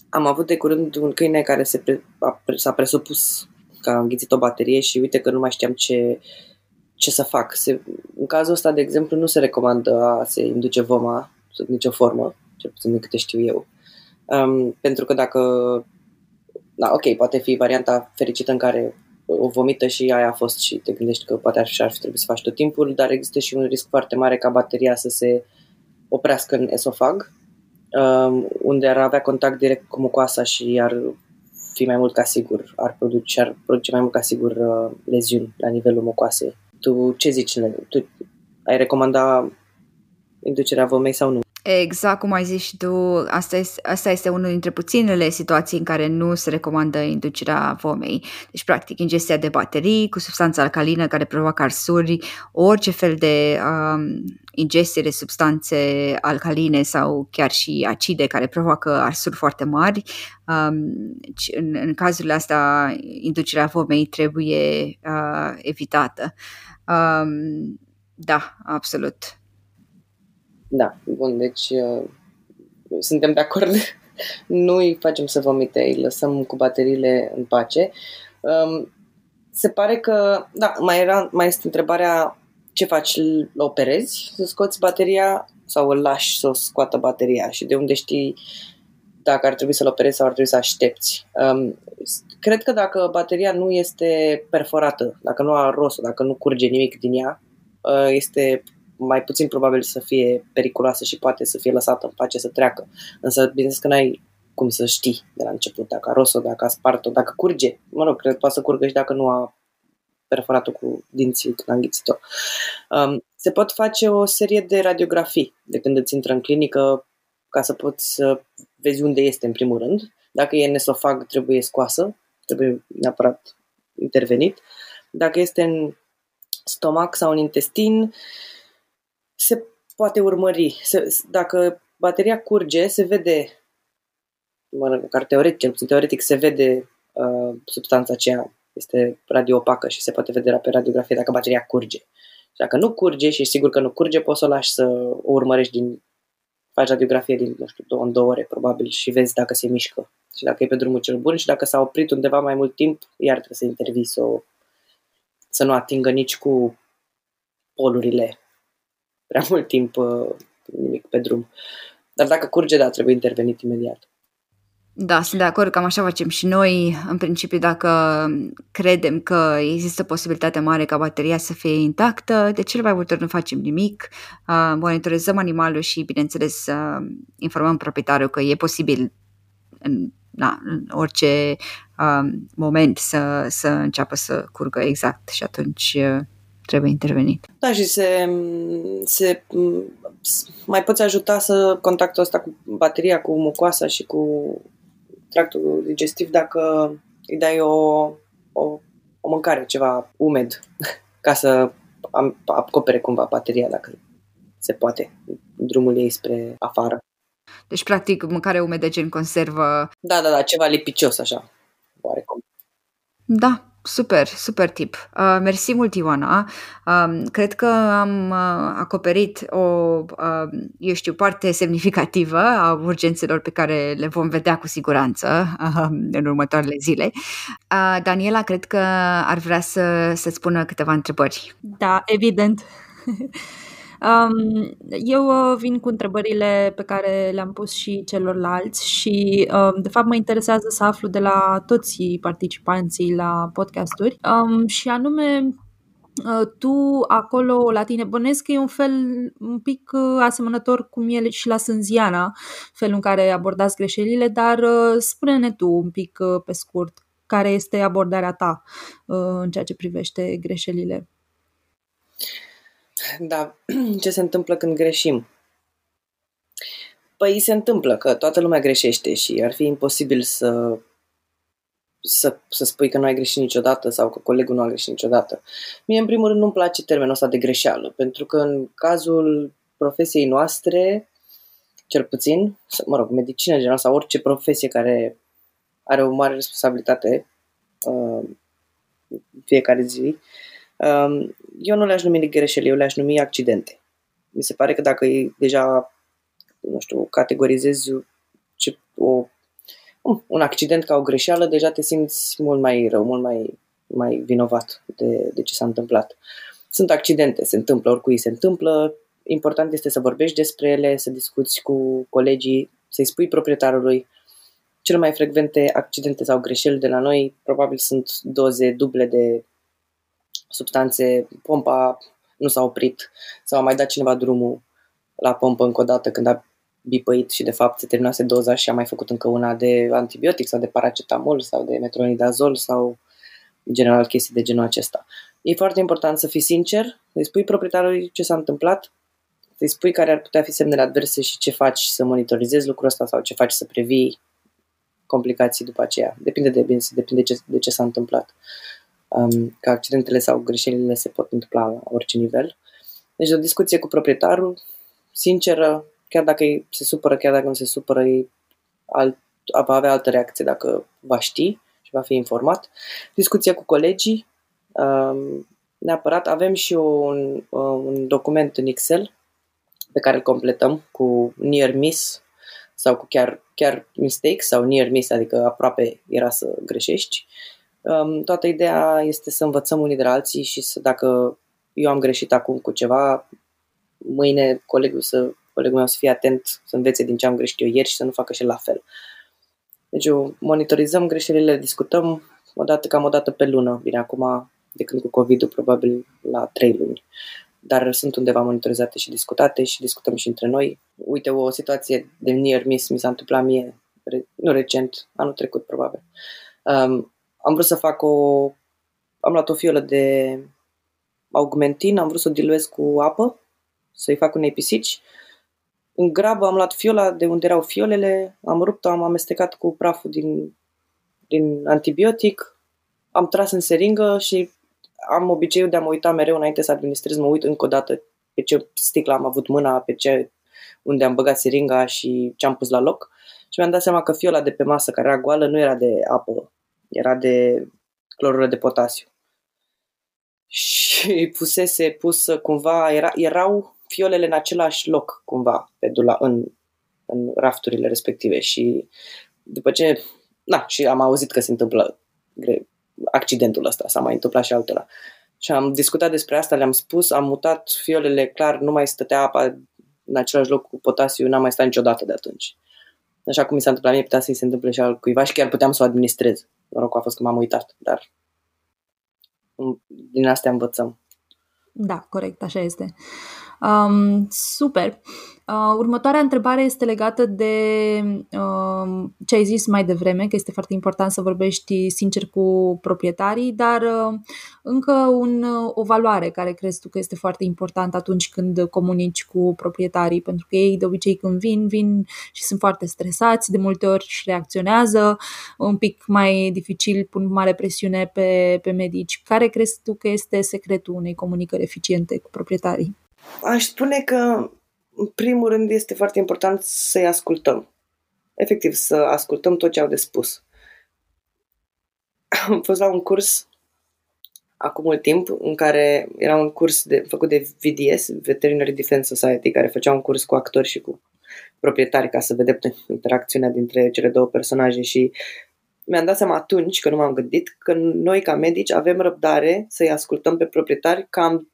am avut de curând un câine care se pre, a, s-a presupus că a înghițit o baterie și uite că nu mai știam ce, ce să fac. Se, în cazul ăsta, de exemplu, nu se recomandă a se induce voma sub nicio formă, cel puțin de câte știu eu. Um, pentru că dacă da, ok, poate fi varianta fericită în care o vomită și aia a fost și te gândești că poate ar fi, ar fi trebuit să faci tot timpul, dar există și un risc foarte mare ca bateria să se oprească în esofag, um, unde ar avea contact direct cu mucoasa și ar fi mai mult ca sigur, ar produce, ar produce mai mult ca sigur uh, leziuni la nivelul mucoasei. Tu ce zici? Tu ai recomanda inducerea vomei sau nu? Exact cum ai zis și tu, asta este, asta este unul dintre puținele situații în care nu se recomandă inducerea vomei. Deci, practic, ingestia de baterii cu substanță alcalină care provoacă arsuri, orice fel de um, ingestie de substanțe alcaline sau chiar și acide care provoacă arsuri foarte mari. Um, în, în cazurile astea, inducerea vomei trebuie uh, evitată. Um, da, absolut. Da, bun, deci uh, suntem de acord. nu îi facem să vomite, îi lăsăm cu bateriile în pace. Um, se pare că, da, mai, era, mai este întrebarea ce faci, îl operezi să scoți bateria sau îl lași să scoată bateria și de unde știi dacă ar trebui să-l operezi sau ar trebui să aștepți. Um, cred că dacă bateria nu este perforată, dacă nu are rost, dacă nu curge nimic din ea, uh, este mai puțin probabil să fie periculoasă și poate să fie lăsată în pace să treacă. Însă, bineînțeles că n-ai cum să știi de la început dacă a ros-o, dacă a spart-o, dacă curge. Mă rog, cred că poate să curgă și dacă nu a perforat-o cu dinții când a înghițit-o. Um, se pot face o serie de radiografii de când îți intră în clinică ca să poți să vezi unde este în primul rând. Dacă e în esofag, trebuie scoasă, trebuie neapărat intervenit. Dacă este în stomac sau în intestin, se poate urmări. Se, dacă bateria curge, se vede, mă rog, teoretic, cel puțin teoretic, se vede uh, substanța aceea, este radiopacă și se poate vedea pe radiografie dacă bateria curge. Și dacă nu curge și e sigur că nu curge, poți să o lași să o urmărești din faci radiografie din, nu știu, două în două ore, probabil, și vezi dacă se mișcă și dacă e pe drumul cel bun și dacă s-a oprit undeva mai mult timp, iar trebuie să intervii să, o, să nu atingă nici cu polurile prea mult timp uh, nimic pe drum. Dar dacă curge, da, trebuie intervenit imediat. Da, sunt de acord, cam așa facem și noi. În principiu, dacă credem că există posibilitatea mare ca bateria să fie intactă, de cel mai multe ori nu facem nimic. Uh, monitorizăm animalul și, bineînțeles, uh, informăm proprietarul că e posibil în, na, în orice uh, moment să, să înceapă să curgă exact și atunci uh, trebuie intervenit. Da, și se, se mai poți ajuta să contactul ăsta cu bateria, cu mucoasa și cu tractul digestiv dacă îi dai o, o, o mâncare, ceva umed, ca să acopere cumva bateria dacă se poate, drumul ei spre afară. Deci, practic, mâncare umedă gen conservă. Da, da, da, ceva lipicios așa, oarecum. Da, Super, super tip. Uh, mersi mult, Ioana. Uh, cred că am uh, acoperit o, uh, eu știu, parte semnificativă a urgențelor pe care le vom vedea cu siguranță uh, în următoarele zile. Uh, Daniela, cred că ar vrea să, să spună câteva întrebări. Da, evident. Um, eu uh, vin cu întrebările pe care le-am pus și celorlalți și, um, de fapt, mă interesează să aflu de la toți participanții la podcasturi um, și anume uh, tu acolo la tine bănesc că e un fel un pic uh, asemănător cum e și la Sânziana, felul în care abordați greșelile, dar spune-ne tu un pic pe scurt care este abordarea ta în ceea ce privește greșelile. Da, ce se întâmplă când greșim? Păi se întâmplă că toată lumea greșește și ar fi imposibil să să, să spui că nu ai greșit niciodată sau că colegul nu a greșit niciodată. Mie, în primul rând, nu-mi place termenul ăsta de greșeală, pentru că în cazul profesiei noastre, cel puțin, mă rog, medicină general sau orice profesie care are o mare responsabilitate uh, fiecare zi, uh, eu nu le-aș numi greșeli, eu le-aș numi accidente. Mi se pare că dacă e deja, nu știu, categorizezi ce, o, un accident ca o greșeală, deja te simți mult mai rău, mult mai, mai vinovat de, de ce s-a întâmplat. Sunt accidente, se întâmplă, oricui se întâmplă, important este să vorbești despre ele, să discuți cu colegii, să-i spui proprietarului. Cele mai frecvente accidente sau greșeli de la noi probabil sunt doze duble de substanțe, pompa nu s-a oprit sau a mai dat cineva drumul la pompă încă o dată când a bipăit și de fapt se terminase doza și a mai făcut încă una de antibiotic sau de paracetamol sau de metronidazol sau general chestii de genul acesta. E foarte important să fii sincer, îi spui proprietarului ce s-a întâmplat, îi spui care ar putea fi semnele adverse și ce faci să monitorizezi lucrul ăsta sau ce faci să previi complicații după aceea. Depinde de bine, depinde de ce, de ce s-a întâmplat. Um, că accidentele sau greșelile se pot întâmpla la orice nivel. Deci o discuție cu proprietarul, sinceră, chiar dacă se supără, chiar dacă nu se supără, e alt, va avea altă reacție dacă va ști și va fi informat. Discuția cu colegii, um, neapărat avem și un, un document în Excel pe care îl completăm cu near miss sau cu chiar, chiar mistake sau near miss, adică aproape era să greșești. Um, toată ideea este să învățăm unii de la alții și să, dacă eu am greșit acum cu ceva, mâine colegul, să, colegul meu să fie atent, să învețe din ce am greșit eu ieri și să nu facă și la fel. Deci monitorizăm greșelile, discutăm o dată, cam o dată pe lună. Bine, acum, de când cu COVID-ul, probabil la trei luni dar sunt undeva monitorizate și discutate și discutăm și între noi. Uite, o situație de near miss mi s-a întâmplat mie, nu recent, anul trecut probabil. Um, am vrut să fac o... Am luat o fiolă de augmentin, am vrut să o diluez cu apă, să-i fac unei pisici. În grabă am luat fiola de unde erau fiolele, am rupt-o, am amestecat cu praful din, din antibiotic, am tras în seringă și am obiceiul de a mă uita mereu înainte să administrez, mă uit încă o dată pe ce sticlă am avut mâna, pe ce, unde am băgat seringa și ce am pus la loc. Și mi-am dat seama că fiola de pe masă care era goală nu era de apă, era de clorură de potasiu. Și pusese pus cumva, era, erau fiolele în același loc cumva pe dula, în, în rafturile respective și după ce, na, și am auzit că se întâmplă accidentul ăsta, s-a mai întâmplat și altora. Și am discutat despre asta, le-am spus, am mutat fiolele, clar, nu mai stătea apa în același loc cu potasiu, n-am mai stat niciodată de atunci. Așa cum mi s-a întâmplat mie, putea să-i se întâmple și al cuiva și chiar puteam să o administrez. Noroc a fost că m-am uitat, dar din astea învățăm. Da, corect, așa este. Um, super. Uh, următoarea întrebare este legată de uh, ce ai zis mai devreme, că este foarte important să vorbești sincer cu proprietarii, dar uh, încă un, uh, o valoare care crezi tu că este foarte important atunci când comunici cu proprietarii, pentru că ei de obicei când vin, vin și sunt foarte stresați, de multe ori și reacționează un pic mai dificil, pun mare presiune pe, pe medici. Care crezi tu că este secretul unei comunicări eficiente cu proprietarii? Aș spune că în primul rând, este foarte important să-i ascultăm. Efectiv, să ascultăm tot ce au de spus. Am fost la un curs acum mult timp, în care era un curs de, făcut de VDS, Veterinary Defense Society, care făcea un curs cu actori și cu proprietari ca să vedem interacțiunea dintre cele două personaje și mi-am dat seama atunci, că nu m-am gândit, că noi ca medici avem răbdare să-i ascultăm pe proprietari cam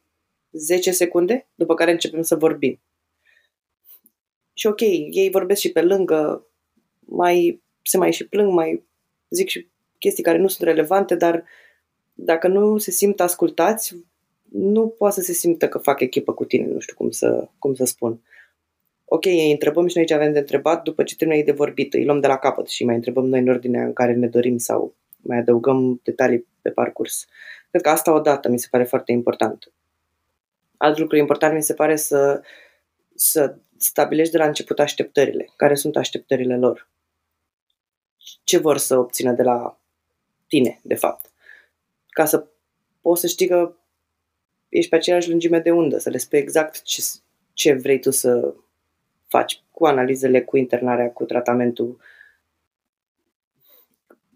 10 secunde, după care începem să vorbim. Și ok, ei vorbesc și pe lângă, mai, se mai și plâng, mai zic și chestii care nu sunt relevante, dar dacă nu se simt ascultați, nu poate să se simtă că fac echipă cu tine, nu știu cum să, cum să spun. Ok, îi întrebăm și noi ce avem de întrebat, după ce termină ei de vorbit, îi luăm de la capăt și mai întrebăm noi în ordinea în care ne dorim sau mai adăugăm detalii pe parcurs. Cred că asta odată mi se pare foarte important. Alt lucru important mi se pare să, să stabilești de la început așteptările. Care sunt așteptările lor? Ce vor să obțină de la tine, de fapt. Ca să poți să știi că ești pe aceeași lungime de undă, să le spui exact ce, ce vrei tu să faci cu analizele, cu internarea, cu tratamentul.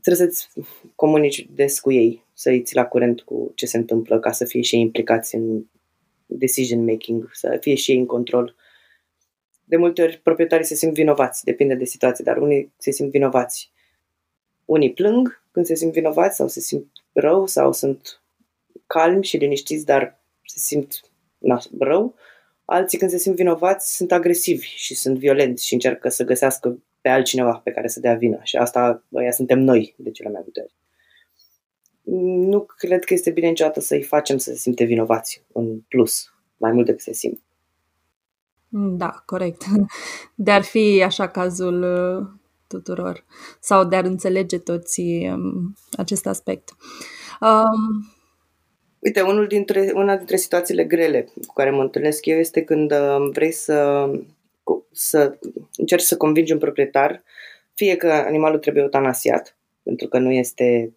Trebuie să-ți comunici des cu ei, să-i ții la curent cu ce se întâmplă, ca să fie și ei implicați în decision making, să fie și ei în control. De multe ori proprietarii se simt vinovați, depinde de situație, dar unii se simt vinovați. Unii plâng când se simt vinovați sau se simt rău sau sunt calmi și liniștiți, dar se simt na, rău. Alții când se simt vinovați sunt agresivi și sunt violenți și încearcă să găsească pe altcineva pe care să dea vina. Și asta, băia, suntem noi de cele mai multe ori. Nu cred că este bine niciodată să-i facem să se simte vinovați în plus, mai mult decât se simt. Da, corect. De-ar fi așa cazul uh, tuturor sau de-ar înțelege toți um, acest aspect. Um, Uite, unul dintre, una dintre situațiile grele cu care mă întâlnesc eu este când uh, vrei să, să încerci să convingi un proprietar fie că animalul trebuie eutanasiat, pentru că nu este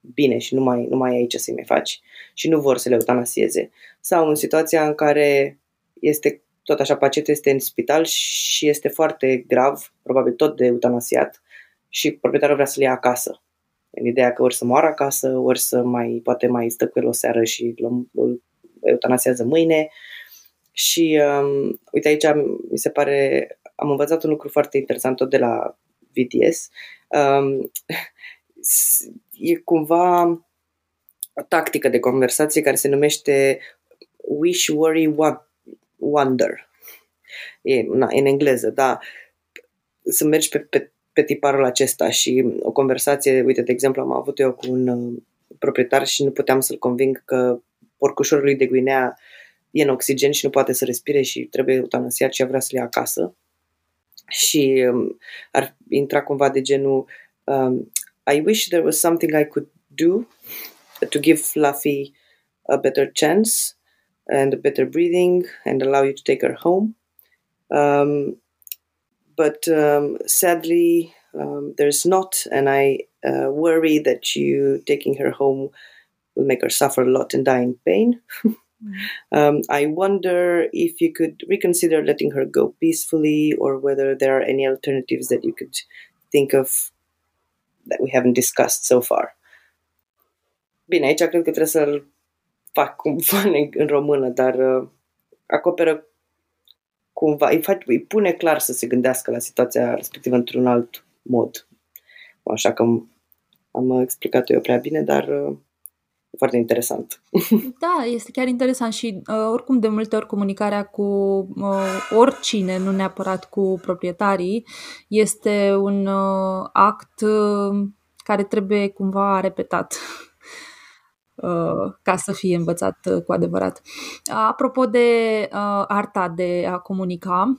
bine și nu mai, nu mai ai aici să-i mai faci și nu vor să le eutanasieze, sau în situația în care este tot așa, pacientul este în spital și este foarte grav, probabil tot de eutanasiat și proprietarul vrea să-l ia acasă în ideea că ori să moară acasă, ori să mai, poate mai stă cu el o seară și îl eutanasiază mâine. Și um, uite aici mi se pare, am învățat un lucru foarte interesant tot de la VTS. Um, e cumva o tactică de conversație care se numește Wish, Worry, Wonder. E na, în engleză, da. Să mergi pe, pe pe tiparul acesta și o conversație, uite, de exemplu, am avut eu cu un uh, proprietar și nu puteam să-l conving că porcușorul lui de Guinea e în oxigen și nu poate să respire și trebuie eutanasiat și vrea să-l ia acasă. Și um, ar intra cumva de genul um, I wish there was something I could do to give Fluffy a better chance and a better breathing and allow you to take her home. Um, but um, sadly, um, there's not, and I uh, worry that you taking her home will make her suffer a lot and die in pain. um, I wonder if you could reconsider letting her go peacefully, or whether there are any alternatives that you could think of that we haven't discussed so far. Bine, aici cred că trebuie să-l fac cumva în română, dar uh, acoperă cumva, îi, face, îi pune clar să se gândească la situația respectivă într-un alt mod. Așa că am explicat eu prea bine, dar uh, e foarte interesant. Da, este chiar interesant și uh, oricum de multe ori comunicarea cu uh, oricine, nu neapărat cu proprietarii, este un uh, act uh, care trebuie cumva repetat Uh, ca să fie învățat uh, cu adevărat. Apropo de uh, arta de a comunica,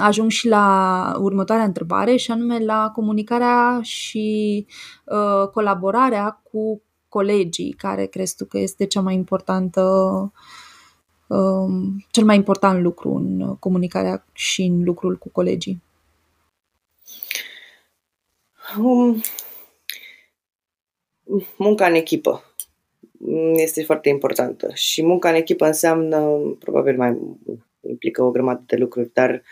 ajung și la următoarea întrebare și anume la comunicarea și colaborarea cu colegii, care crezi tu că este cea mai importantă um, cel mai important lucru în comunicarea și în lucrul cu colegii? Um, munca în echipă este foarte importantă. Și munca în echipă înseamnă, probabil mai implică o grămadă de lucruri, dar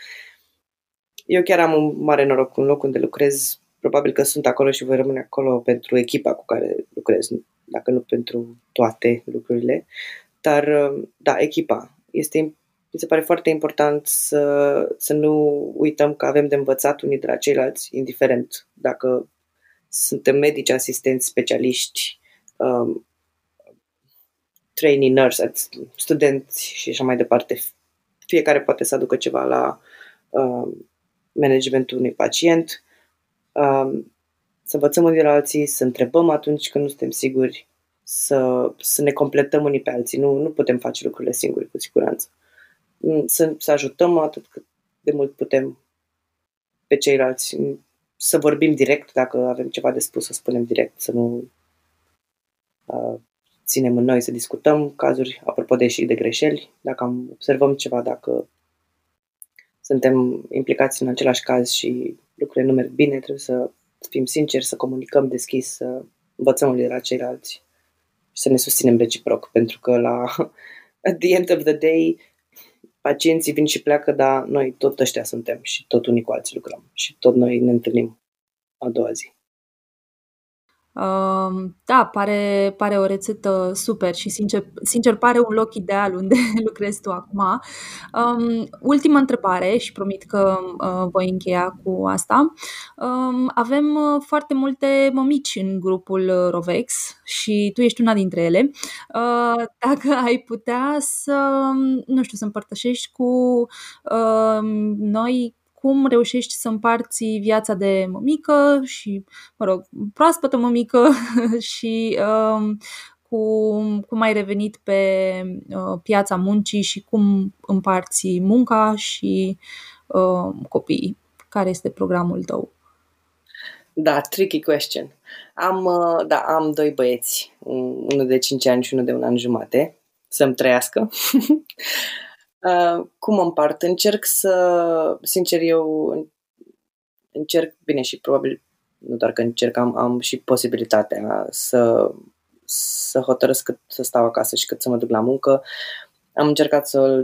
eu chiar am un mare noroc în locul unde lucrez. Probabil că sunt acolo și voi rămâne acolo pentru echipa cu care lucrez, dacă nu pentru toate lucrurile. Dar, da, echipa. Este, mi se pare foarte important să, să nu uităm că avem de învățat unii de la ceilalți, indiferent dacă suntem medici, asistenți, specialiști, um, trainee nurse, studenți și așa mai departe. Fiecare poate să aducă ceva la uh, managementul unui pacient, uh, să învățăm unii de la alții, să întrebăm atunci când nu suntem siguri, să, să ne completăm unii pe alții. Nu, nu putem face lucrurile singuri, cu siguranță. Mm, să, să ajutăm atât cât de mult putem pe ceilalți, să vorbim direct, dacă avem ceva de spus, să spunem direct, să nu uh, ținem în noi să discutăm cazuri, apropo de și de greșeli, dacă am observăm ceva, dacă suntem implicați în același caz și lucrurile nu merg bine, trebuie să fim sinceri, să comunicăm deschis, să învățăm unii de la ceilalți și să ne susținem reciproc, pentru că la at the end of the day pacienții vin și pleacă, dar noi tot ăștia suntem și tot unii cu alții lucrăm și tot noi ne întâlnim a doua zi. Da, pare, pare o rețetă super și sincer, sincer pare un loc ideal unde lucrezi tu acum. Um, ultima întrebare și promit că uh, voi încheia cu asta. Um, avem uh, foarte multe mămici în grupul Rovex și tu ești una dintre ele. Uh, dacă ai putea să, nu știu, să împărtășești cu uh, noi cum reușești să împarți viața de mămică și, mă rog, proaspătă mămică și um, cum, cum ai revenit pe uh, piața muncii și cum împarți munca și uh, copiii. Care este programul tău? Da, tricky question. Am, uh, da, am doi băieți, unul de 5 ani și unul de un an jumate, să-mi trăiască. Uh, cum împart? Încerc să, sincer, eu încerc, bine și probabil, nu doar că încerc, am, am și posibilitatea să, să hotărăsc cât să stau acasă și cât să mă duc la muncă. Am încercat să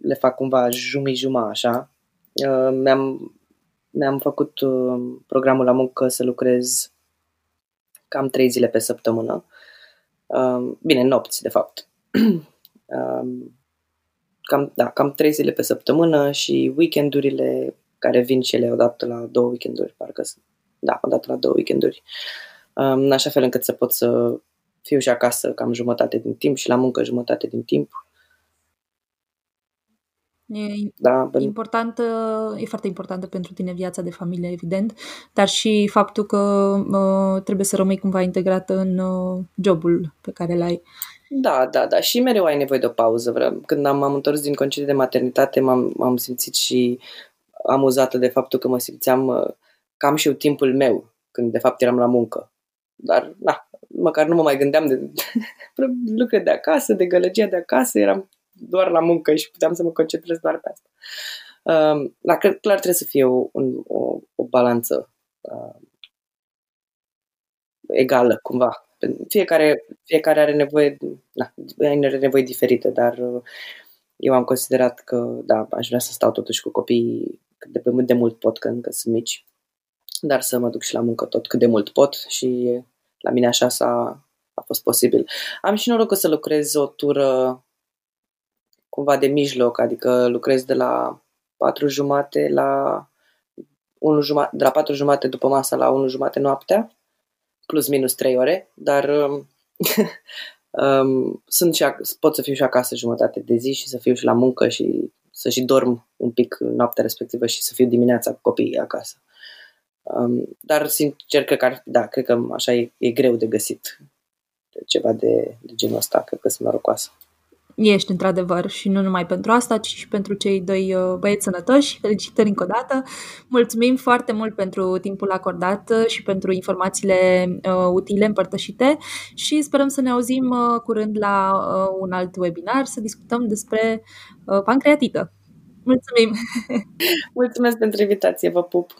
le fac cumva jumii-juma așa. Uh, mi-am, mi-am făcut uh, programul la muncă să lucrez cam trei zile pe săptămână. Bine, nopți, de fapt. cam, da, cam trei zile pe săptămână și weekendurile care vin și ele odată la două weekenduri, parcă da, odată la două weekenduri, în așa fel încât să pot să fiu și acasă cam jumătate din timp și la muncă jumătate din timp. E da, important, e foarte importantă pentru tine viața de familie, evident, dar și faptul că uh, trebuie să rămâi cumva integrată în uh, jobul pe care l-ai. Da, da, da. Și mereu ai nevoie de o pauză. Când am, am întors din concediu de maternitate, m-am, m-am simțit și amuzată de faptul că mă simțeam uh, cam și eu timpul meu, când de fapt eram la muncă. Dar, da, măcar nu mă mai gândeam de lucruri de acasă, de gălăgia de acasă, eram doar la muncă și puteam să mă concentrez doar pe asta. Uh, da, clar trebuie să fie o, un, o, o balanță uh, egală, cumva, fiecare, fiecare are nevoie, na, are nevoie diferite, dar uh, eu am considerat că, da, aș vrea să stau totuși cu copiii cât de, de mult pot, că încă sunt mici, dar să mă duc și la muncă tot cât de mult pot și la mine așa s-a, a fost posibil. Am și norocul să lucrez o tură cumva de mijloc, adică lucrez de la patru jumate la 1 jumate, de la patru jumate după masa la 1 jumate noaptea plus minus 3 ore, dar um, um, sunt și ac- pot să fiu și acasă jumătate de zi și să fiu și la muncă și să și dorm un pic noaptea respectivă și să fiu dimineața cu copiii acasă. Um, dar sincer, cred că, ar, da, cred că așa e, e greu de găsit ceva de, de genul ăsta. Cred că sunt norocoasă ești într-adevăr și nu numai pentru asta, ci și pentru cei doi uh, băieți sănătoși. Felicitări încă o dată! Mulțumim foarte mult pentru timpul acordat uh, și pentru informațiile uh, utile împărtășite și sperăm să ne auzim uh, curând la uh, un alt webinar să discutăm despre uh, pancreatită. Mulțumim! Mulțumesc pentru invitație, vă pup!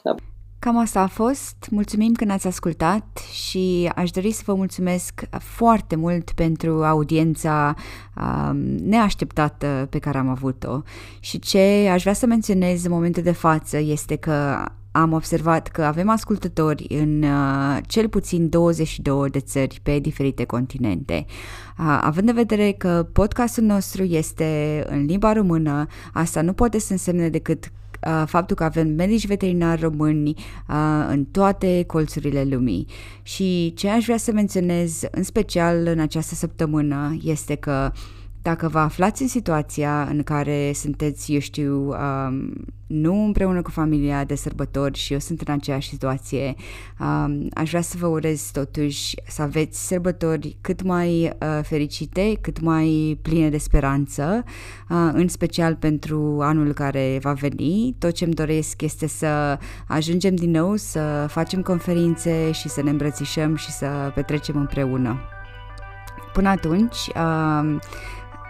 Cam asta a fost. Mulțumim că ne-ați ascultat și aș dori să vă mulțumesc foarte mult pentru audiența um, neașteptată pe care am avut-o. Și ce aș vrea să menționez în momentul de față este că am observat că avem ascultători în uh, cel puțin 22 de țări pe diferite continente. Uh, având în vedere că podcastul nostru este în limba română, asta nu poate să însemne decât uh, faptul că avem medici veterinari români uh, în toate colțurile lumii. Și ce aș vrea să menționez în special în această săptămână este că dacă vă aflați în situația în care sunteți, eu știu, um, nu împreună cu familia de sărbători și eu sunt în aceeași situație, um, aș vrea să vă urez totuși să aveți sărbători cât mai uh, fericite, cât mai pline de speranță, uh, în special pentru anul care va veni. Tot ce îmi doresc este să ajungem din nou să facem conferințe și să ne îmbrățișăm și să petrecem împreună. Până atunci, uh,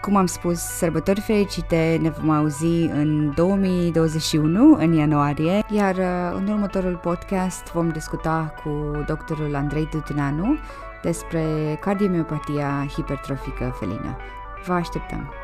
cum am spus, sărbători fericite, ne vom auzi în 2021, în ianuarie, iar uh, în următorul podcast vom discuta cu doctorul Andrei Tutunanu despre cardiomiopatia hipertrofică felină. Vă așteptăm!